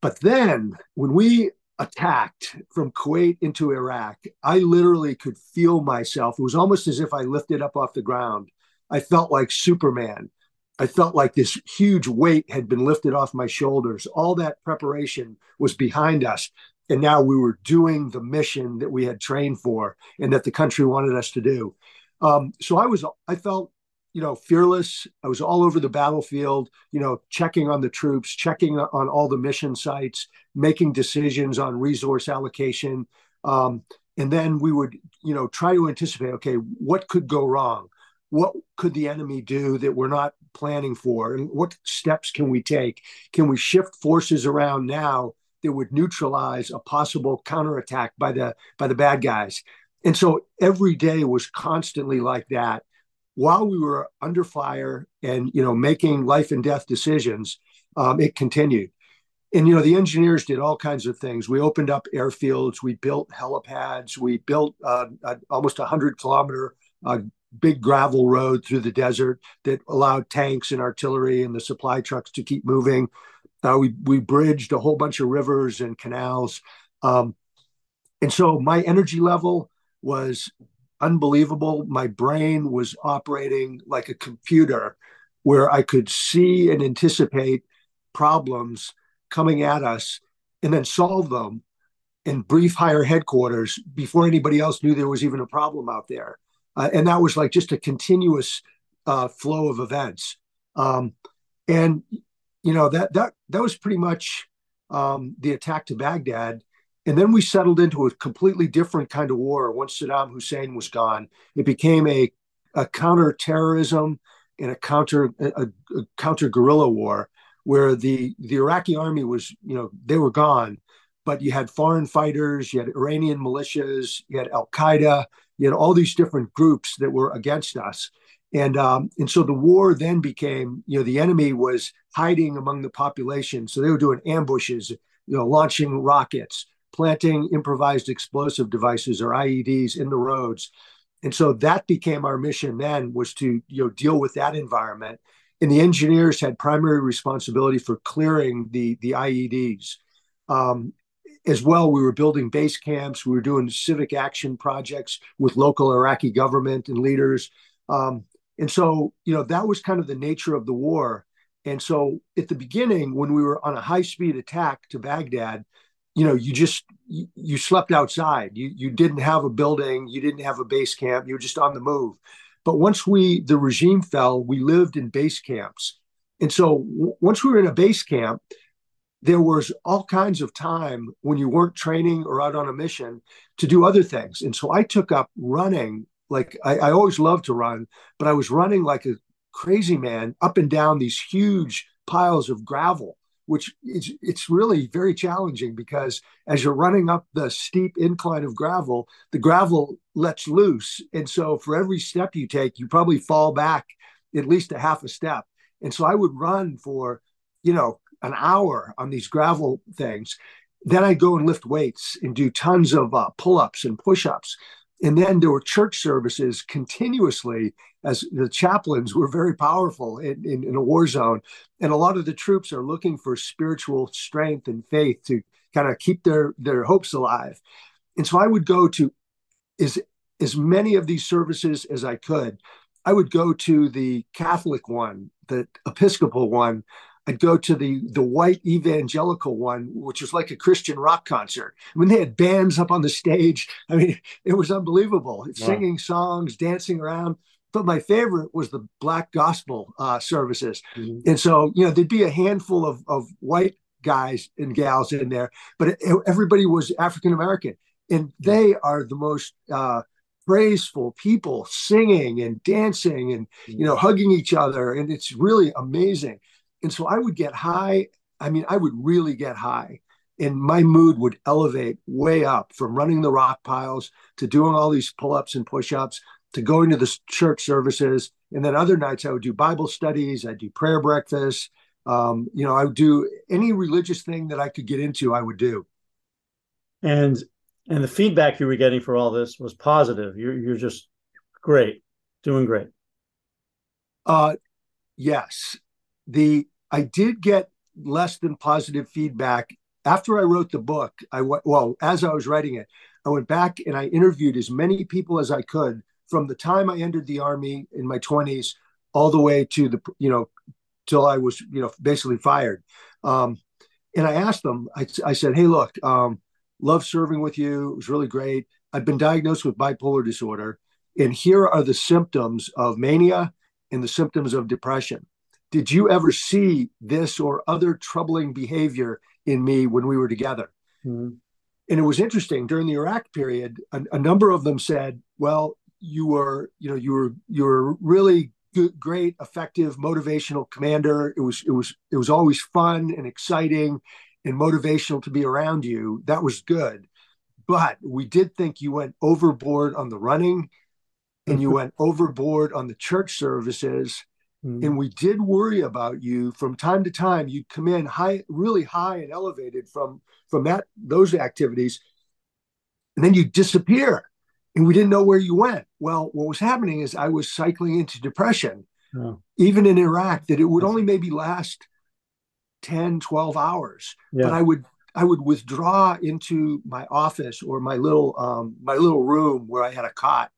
But then when we attacked from Kuwait into Iraq, I literally could feel myself. It was almost as if I lifted up off the ground. I felt like Superman. I felt like this huge weight had been lifted off my shoulders. All that preparation was behind us. And now we were doing the mission that we had trained for and that the country wanted us to do. Um, so I was, I felt you know, fearless. I was all over the battlefield, you know, checking on the troops, checking on all the mission sites, making decisions on resource allocation. Um, and then we would, you know, try to anticipate, okay, what could go wrong? What could the enemy do that we're not planning for? And what steps can we take? Can we shift forces around now that would neutralize a possible counterattack by the by the bad guys? And so every day was constantly like that while we were under fire and you know making life and death decisions, um, it continued. And you know the engineers did all kinds of things. We opened up airfields, we built helipads, we built uh, a, almost a hundred kilometer uh, big gravel road through the desert that allowed tanks and artillery and the supply trucks to keep moving. Uh, we we bridged a whole bunch of rivers and canals, um, and so my energy level was unbelievable. My brain was operating like a computer where I could see and anticipate problems coming at us and then solve them and brief higher headquarters before anybody else knew there was even a problem out there. Uh, and that was like just a continuous uh, flow of events. Um, and you know that that that was pretty much um, the attack to Baghdad. And then we settled into a completely different kind of war once Saddam Hussein was gone. It became a, a counterterrorism and a counter a, a counter guerrilla war where the the Iraqi army was, you know, they were gone, but you had foreign fighters, you had Iranian militias, you had Al Qaeda, you had all these different groups that were against us. And um, and so the war then became, you know, the enemy was hiding among the population. So they were doing ambushes, you know, launching rockets, planting improvised explosive devices or IEDs in the roads. And so that became our mission then was to you know deal with that environment. And the engineers had primary responsibility for clearing the, the IEDs. Um, as well, we were building base camps. We were doing civic action projects with local Iraqi government and leaders. Um, and so, you know, that was kind of the nature of the war. And so at the beginning, when we were on a high speed attack to Baghdad, you know you just you, slept outside. You you didn't have a building. You didn't have a base camp. You were just on the move. But once we the regime fell we lived in base camps. And so w- once we were in a base camp there was all kinds of time when you weren't training or out on a mission to do other things. And so i took up running like I, I always loved to run but i was running like a crazy man up and down these huge piles of gravel which is it's really very challenging because as you're running up the steep incline of gravel, the gravel lets loose. And so for every step you take, you probably fall back at least a half a step. And so I would run for, you know, an hour on these gravel things. Then I'd go and lift weights and do tons of uh, pull ups and push ups. And then there were church services continuously as the chaplains were very powerful in, in, in, a war zone. And a lot of the troops are looking for spiritual strength and faith to kind of keep their, their hopes alive. And so I would go to as, as many of these services as I could. I would go to the Catholic one, the Episcopal one, I'd go to the the white evangelical one, which was like a Christian rock concert. I mean, they had bands up on the stage. I mean, it was unbelievable, wow. singing songs, dancing around. But my favorite was the black gospel uh, services, mm-hmm. and so you know there'd be a handful of of white guys and gals in there, but it, everybody was African American, and they are the most uh, praiseful people, singing and dancing and you mm-hmm. know hugging each other, and it's really amazing. And so I would get high. I mean, I would really get high. and my mood would elevate way up from running the rock piles to doing all these pull-ups and push-ups to going to the church services and then other nights i would do bible studies i'd do prayer breakfast um, you know i would do any religious thing that i could get into i would do and and the feedback you were getting for all this was positive you're, you're just great doing great uh yes the i did get less than positive feedback after I wrote the book, I well, as I was writing it, I went back and I interviewed as many people as I could from the time I entered the army in my 20s all the way to the, you know, till I was, you know, basically fired. Um, and I asked them, I, I said, hey, look, um, love serving with you. It was really great. I've been diagnosed with bipolar disorder. And here are the symptoms of mania and the symptoms of depression. Did you ever see this or other troubling behavior in me when we were together. Mm-hmm. And it was interesting during the Iraq period, a, a, number of them said, well, you were, you know, you were, you were really good, great, effective, motivational commander. It was, it was, it was always fun and exciting and motivational to be around you. That was good. But we did think you went overboard on the running and you went overboard on the church services Mm. And we did worry about you from time to time. You'd come in high, really high and elevated from from that those activities, and then you disappear, and we didn't know where you went. Well, what was happening is I was cycling into depression, oh. even in Iraq, that it would only maybe last 10, 12 hours. Yeah. But I would I would withdraw into my office or my little um, my little room where I had a cot,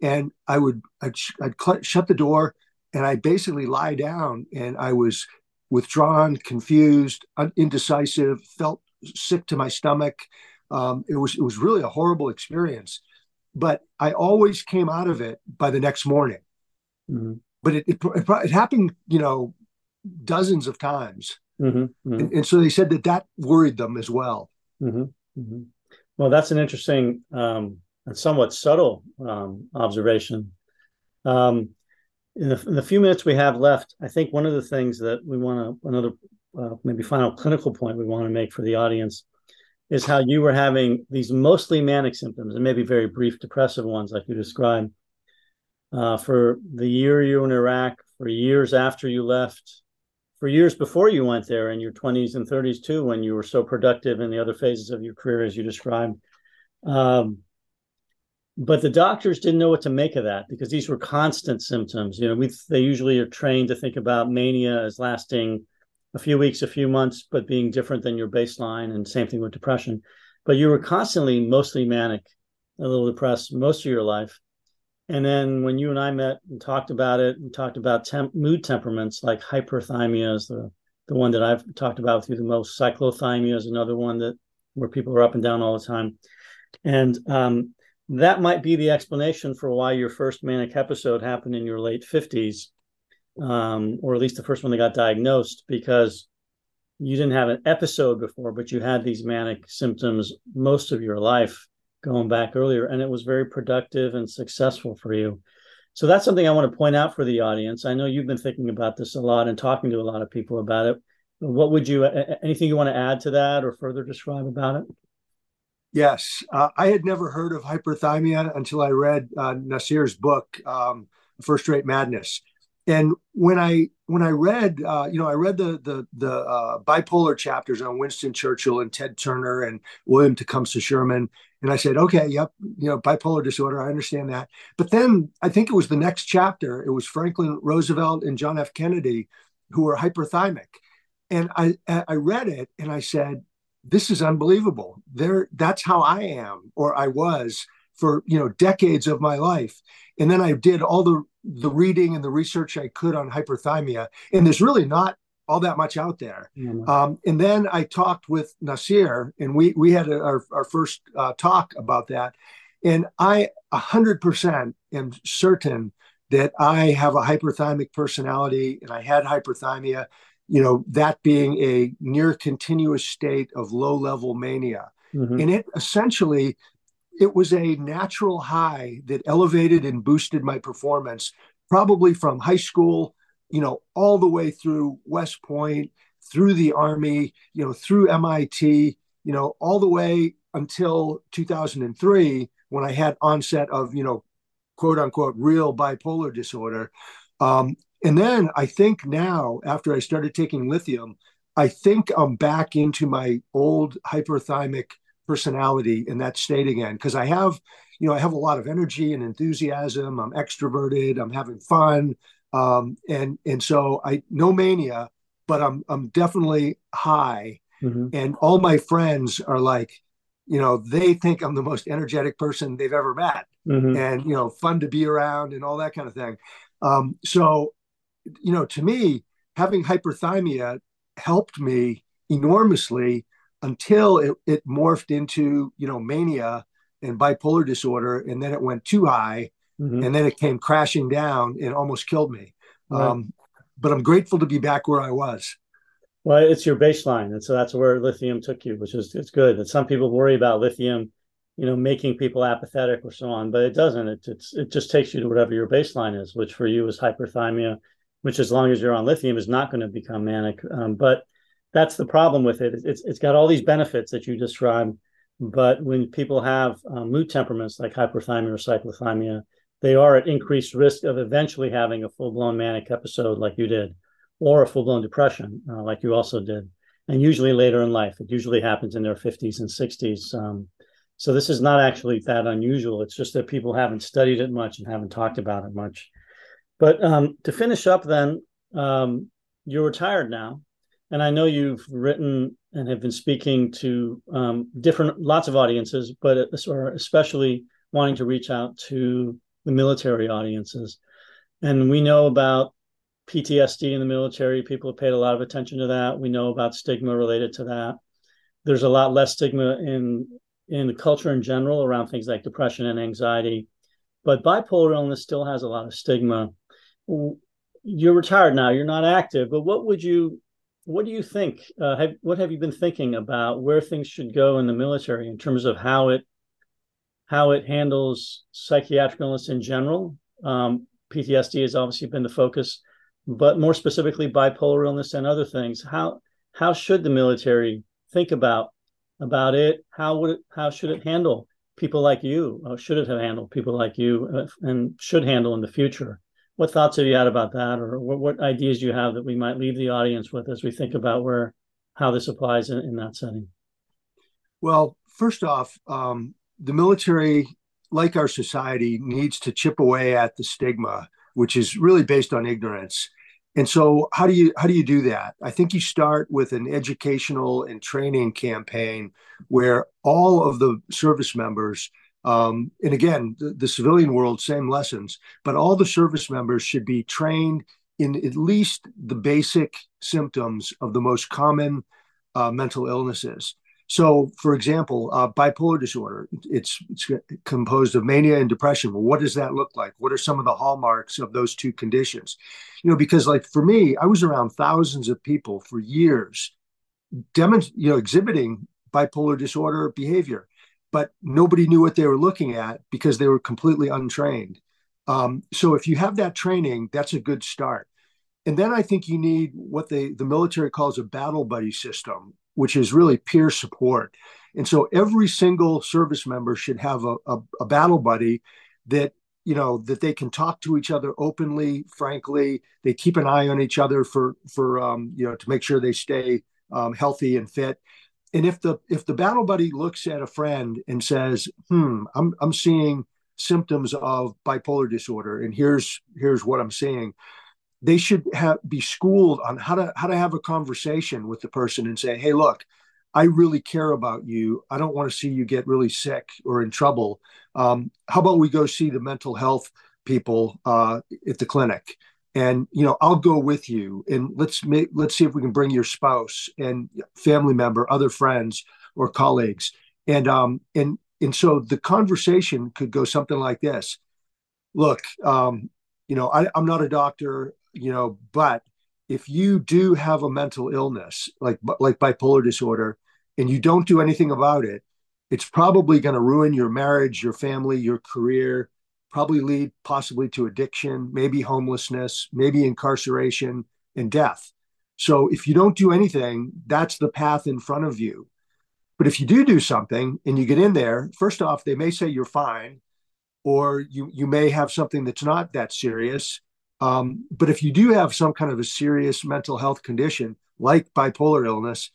and I would I'd, I'd cl- shut the door and I basically lie down and I was withdrawn, confused, indecisive, felt sick to my stomach. Um, it was it was really a horrible experience, but I always came out of it by the next morning. Mm-hmm. But it, it, it happened, you know, dozens of times, mm-hmm. Mm-hmm. And, and, so they said that that worried them as well. Mm-hmm. Mm-hmm. Well, that's an interesting um, and somewhat subtle um, observation. Um, in the, in the, few minutes we have left, I think one of the things that we want to, another uh, maybe final clinical point we want to make for the audience is how you were having these mostly manic symptoms and maybe very brief depressive ones, like you described, uh, for the year you were in Iraq, for years after you left, for years before you went there in your 20s and 30s too, when you were so productive in the other phases of your career, as you described. Um, but the doctors didn't know what to make of that because these were constant symptoms. You know, we they usually are trained to think about mania as lasting a few weeks, a few months, but being different than your baseline, and same thing with depression. But you were constantly mostly manic, a little depressed most of your life. And then when you and I met and talked about it, we talked about temp- mood temperaments like hyperthymia is the the one that I've talked about with you the most. Cyclothymia is another one that where people are up and down all the time. And um, that might be the explanation for why your first manic episode happened in your late 50s um, or at least the first one that got diagnosed because you didn't have an episode before but you had these manic symptoms most of your life going back earlier and it was very productive and successful for you. So that's something i want to point out for the audience. I know you've been thinking about this a lot and talking to a lot of people about it. What would you anything you want to add to that or further describe about it Yes, uh, I had never heard of hyperthymia until I read uh, Nassir's book, um, First Rate Madness. And when I when I read, uh, you know, I read the the the uh, bipolar chapters on Winston Churchill and Ted Turner and William Tecumseh Sherman, and I said, okay, yep, you know, bipolar disorder, I understand that. But then I think it was the next chapter. It was Franklin Roosevelt and John F. Kennedy who were hyperthymic, and I I read it and I said, this is unbelievable. There, that's how I am, or I was for you know decades of my life. And then I did all the the reading and the research I could on hyperthymia, and there's really not all that much out there. Mm-hmm. Um, and then I talked with Nassir, and we we had a, our our first uh, talk about that. And I a hundred percent am certain that I have a hyperthymic personality, and I had hyperthymia you know, that being a near continuous state of low level mania. Mm-hmm. And it essentially, it was a natural high that elevated and boosted my performance, probably from high school, you know, all the way through West Point, through the Army, you know, through MIT. you know, all the way until 2003 when I had onset of, you know, quote unquote real bipolar disorder. Um, and then I think now, after I started taking lithium, I think I'm back into my old hyperthymic personality in that state again because I have, you know, I have a lot of energy and enthusiasm. I'm extroverted. I'm having fun, um, and and so I no mania, but I'm I'm definitely high. Mm-hmm. And all my friends are like, you know, they think I'm the most energetic person they've ever met, mm-hmm. and you know, fun to be around and all that kind of thing. Um, so, you know, to me, having hyperthymia helped me enormously until it, it morphed into you know mania and bipolar disorder and then it went too high mm-hmm. and then it came crashing down and almost killed me right. um, but i'm grateful to be back where i was well it's your baseline and so that's where lithium took you which is it's good and some people worry about lithium you know making people apathetic or so on but it doesn't it, it's, it just takes you to whatever your baseline is which for you is hyperthymia which as long as you're on lithium is not going to become manic. Um, but that's the problem with it. It's it's got all these benefits that you described, but when people have um, mood temperaments like hyperthymia or cyclothymia, they are at increased risk of eventually having a full blown manic episode like you did, or a full blown depression uh, like you also did, and usually later in life. It usually happens in their 50s and 60s. Um, so this is not actually that unusual. It's just that people haven't studied it much and haven't talked about it much. But um, to finish up, then um, you're retired now, and I know you've written and have been speaking to um, different lots of audiences, but especially wanting to reach out to the military audiences. And we know about PTSD in the military. People have paid a lot of attention to that. We know about stigma related to that. There's a lot less stigma in in the culture in general around things like depression and anxiety, but bipolar illness still has a lot of stigma you're retired now you're not active but what would you what do you think uh, have, what have you been thinking about where things should go in the military in terms of how it how it handles psychiatric illness in general? Um, ptsd has obviously been the focus but more specifically bipolar illness and other things. How how should the military think about about it? How would it how should it handle people like you? Or should it have handled people like you uh, and should handle in the future what thoughts have you had about that, or what, what ideas do you have that we might leave the audience with as we think about where how this applies in, in that setting? Well, first off, um, the military, like our society, needs to chip away at the stigma, which is really based on ignorance. And so, how do you how do you do that? I think you start with an educational and training campaign where all of the service members um, and again, the, the, civilian world, same lessons, but all the service members should be trained in at least the basic symptoms of the most common uh, mental illnesses. So, for example, uh, bipolar disorder, it's, it's composed of mania and depression. Well, what does that look like? What are some of the hallmarks of those two conditions? You know, because like for me, I was around thousands of people for years, demonst- you know, exhibiting bipolar disorder behavior but nobody knew what they were looking at because they were completely untrained. Um, so if you have that training, that's a good start. And then I think you need what they the military calls a battle buddy system, which is really peer support. And so every single service member should have a, a, a battle buddy that you know that they can talk to each other openly, frankly. They keep an eye on each other for for um, you know to make sure they stay um, healthy and fit and if the if the battle buddy looks at a friend and says, "Hmm, I'm I'm seeing symptoms of bipolar disorder, and here's here's what I'm seeing," they should have be schooled on how to how to have a conversation with the person and say, "Hey, look, I really care about you. I don't want to see you get really sick or in trouble. Um, how about we go see the mental health people uh, at the clinic?" And you know i'll go with you and let's make let's see if we can bring your spouse and family member other friends or colleagues. And um and and so the conversation could go something like this. Look um you know I, i'm not a doctor you know but if you do have a mental illness like like bipolar disorder and you don't do anything about it it's probably going to ruin your marriage your family your career probably lead possibly to addiction, maybe homelessness, maybe incarceration and death. So if you don't do anything, that's the path in front of you. But if you do do something and you get in there, first off, they may say you're fine, or you you may have something that's not that serious. Um, but if you do have some kind of a serious mental health condition like bipolar illness,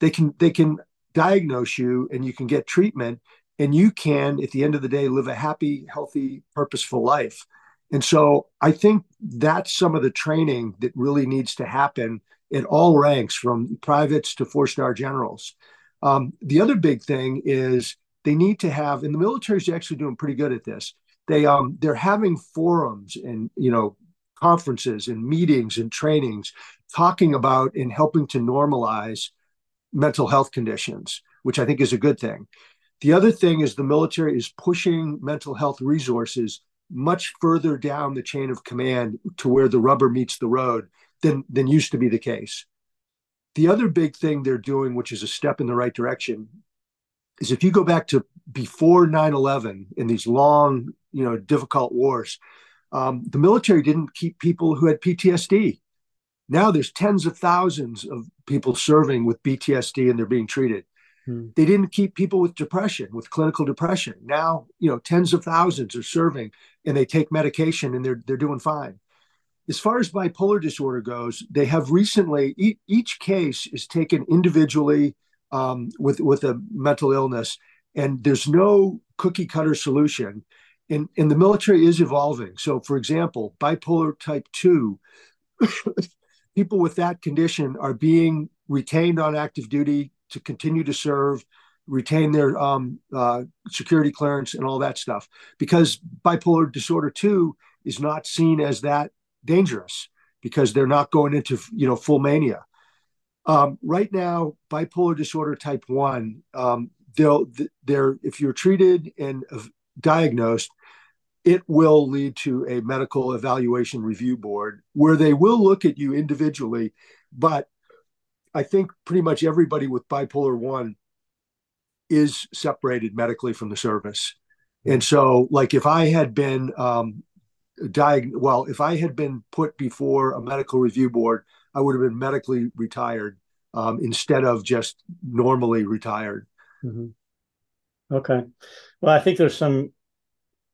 they can they can diagnose you and you can get treatment and you can at the end of the day live a happy healthy purposeful life. And so i think that's some of the training that really needs to happen in all ranks from privates to four star generals. Um, the other big thing is they need to have and the military is actually doing pretty good at this. They um they're having forums and you know conferences and meetings and trainings talking about and helping to normalize mental health conditions, which I think is a good thing. The other thing is the military is pushing mental health resources much further down the chain of command to where the rubber meets the road than, than used to be the case. The other big thing they're doing, which is a step in the right direction, is if you go back to before 9 11 in these long, you know, difficult wars, um, the military didn't keep people who had PTSD. Now there's tens of thousands of people serving with PTSD and they're being treated. Hmm. They didn't keep people with depression, with clinical depression. Now, you know, tens of thousands are serving and they take medication and they're they're doing fine. As far as bipolar disorder goes, they have recently e- each case is taken individually um, with with a mental illness, and there's no cookie cutter solution. And, and the military is evolving. So, for example, bipolar type two people with that condition are being retained on active duty to continue to serve, retain their um, uh, security clearance, and all that stuff. Because bipolar disorder two is not seen as that dangerous because they're not going into you know full mania. Um, right now, bipolar disorder type one, um, they'll they're if you're treated and diagnosed, it will lead to a medical evaluation review board where they will look at you individually. But I think pretty much everybody with bipolar one is separated medically from the service. And so, like, if I had been um, diagnosed, well, if I had been put before a medical review board, I would have been medically retired um, instead of just normally retired. Mm-hmm. Okay. Well, I think there's some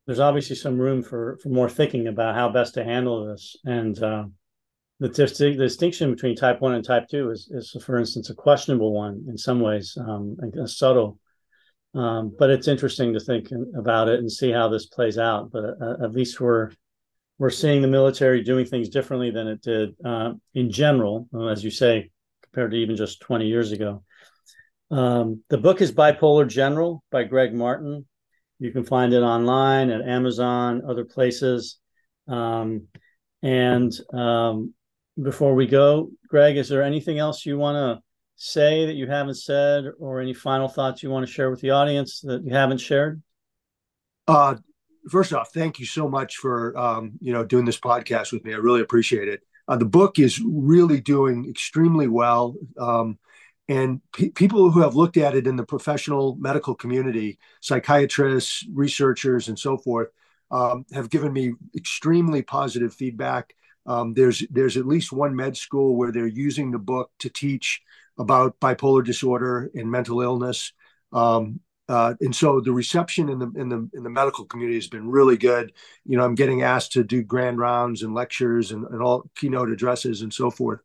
there's obviously some room for for more thinking about how best to handle this and uh, the, the, distinction between type 1 and type 2 is, is for instance a questionable one in some ways um, and subtle. Um, but it's interesting to think about it and see how this plays out. But uh, at least we're we're seeing the military doing things differently than it did uh, in general as you say compared to even just 20 years ago. Um, the book is bipolar general by gregg martin. You can find it online at Amazon, other places. Um, and um, before we go, Gregg, is there anything else you want to say that you haven't said, or any final thoughts you want to share with the audience that you haven't shared? Uh, first off, thank you so much for um, you know doing this podcast with me. I really appreciate it. Uh, the book is really doing extremely well. Um, and pe- people who have looked at it in the professional medical community, psychiatrists, researchers, and so forth, um, have given me extremely positive feedback. Um, there's there's at least one med school where they're using the book to teach about bipolar disorder and mental illness. Um, uh, and so the reception in the in the in the medical community has been really good. You know, I'm getting asked to do grand rounds and lectures and, and all keynote addresses and so forth.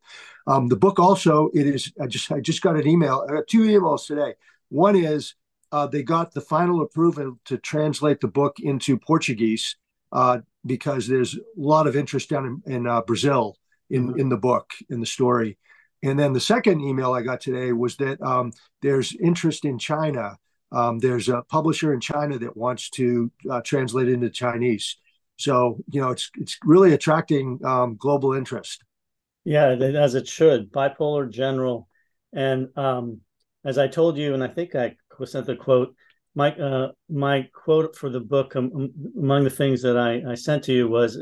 Um, the book also it is. I just I just got an email. I got two emails today. One is uh, they got the final approval to translate the book into Portuguese uh, because there's a lot of interest down in, in uh, Brazil in mm-hmm. in the book in the story. And then the second email I got today was that um, there's interest in China um, there's a publisher in China that wants to uh, translate into Chinese. So you know, it's it's really attracting um, global interest. Yeah, as it should. Bipolar General, and um, as I told you, and I think I sent the quote. My uh, my quote for the book um, um, among the things that I, I sent to you was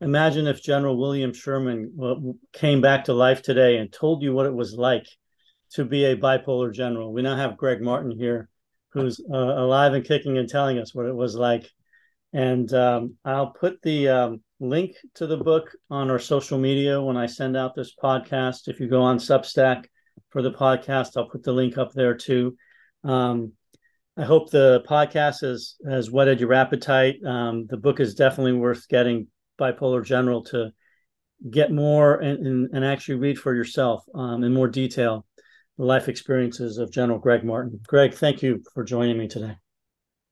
imagine if General William Sherman came back to life today and told you what it was like to be a bipolar general. We now have Gregg Martin here, who's uh, alive and kicking and telling us what it was like. And um, I'll put the um, link to the book on our social media when I send out this podcast. If you go on Substack for the podcast, I'll put the link up there too. Um, I hope the podcast has has whetted your appetite. Um, the book is definitely worth getting. Bipolar General to get more and, and, and actually read for yourself um, in more detail the life experiences of General Gregg Martin. Gregg, thank you for joining me today.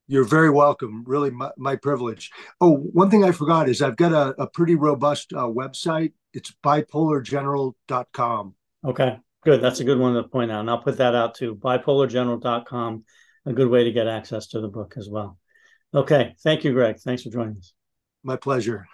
You're very welcome. Really, my, my privilege. Oh, one thing I forgot is I've got a, a pretty robust uh, website. It's bipolargeneral.com. Okay, good. That's a good one to point out. And I'll put that out too. Bipolargeneral.com, a good way to get access to the book as well. Okay, thank you, Gregg. Thanks for joining us. My pleasure.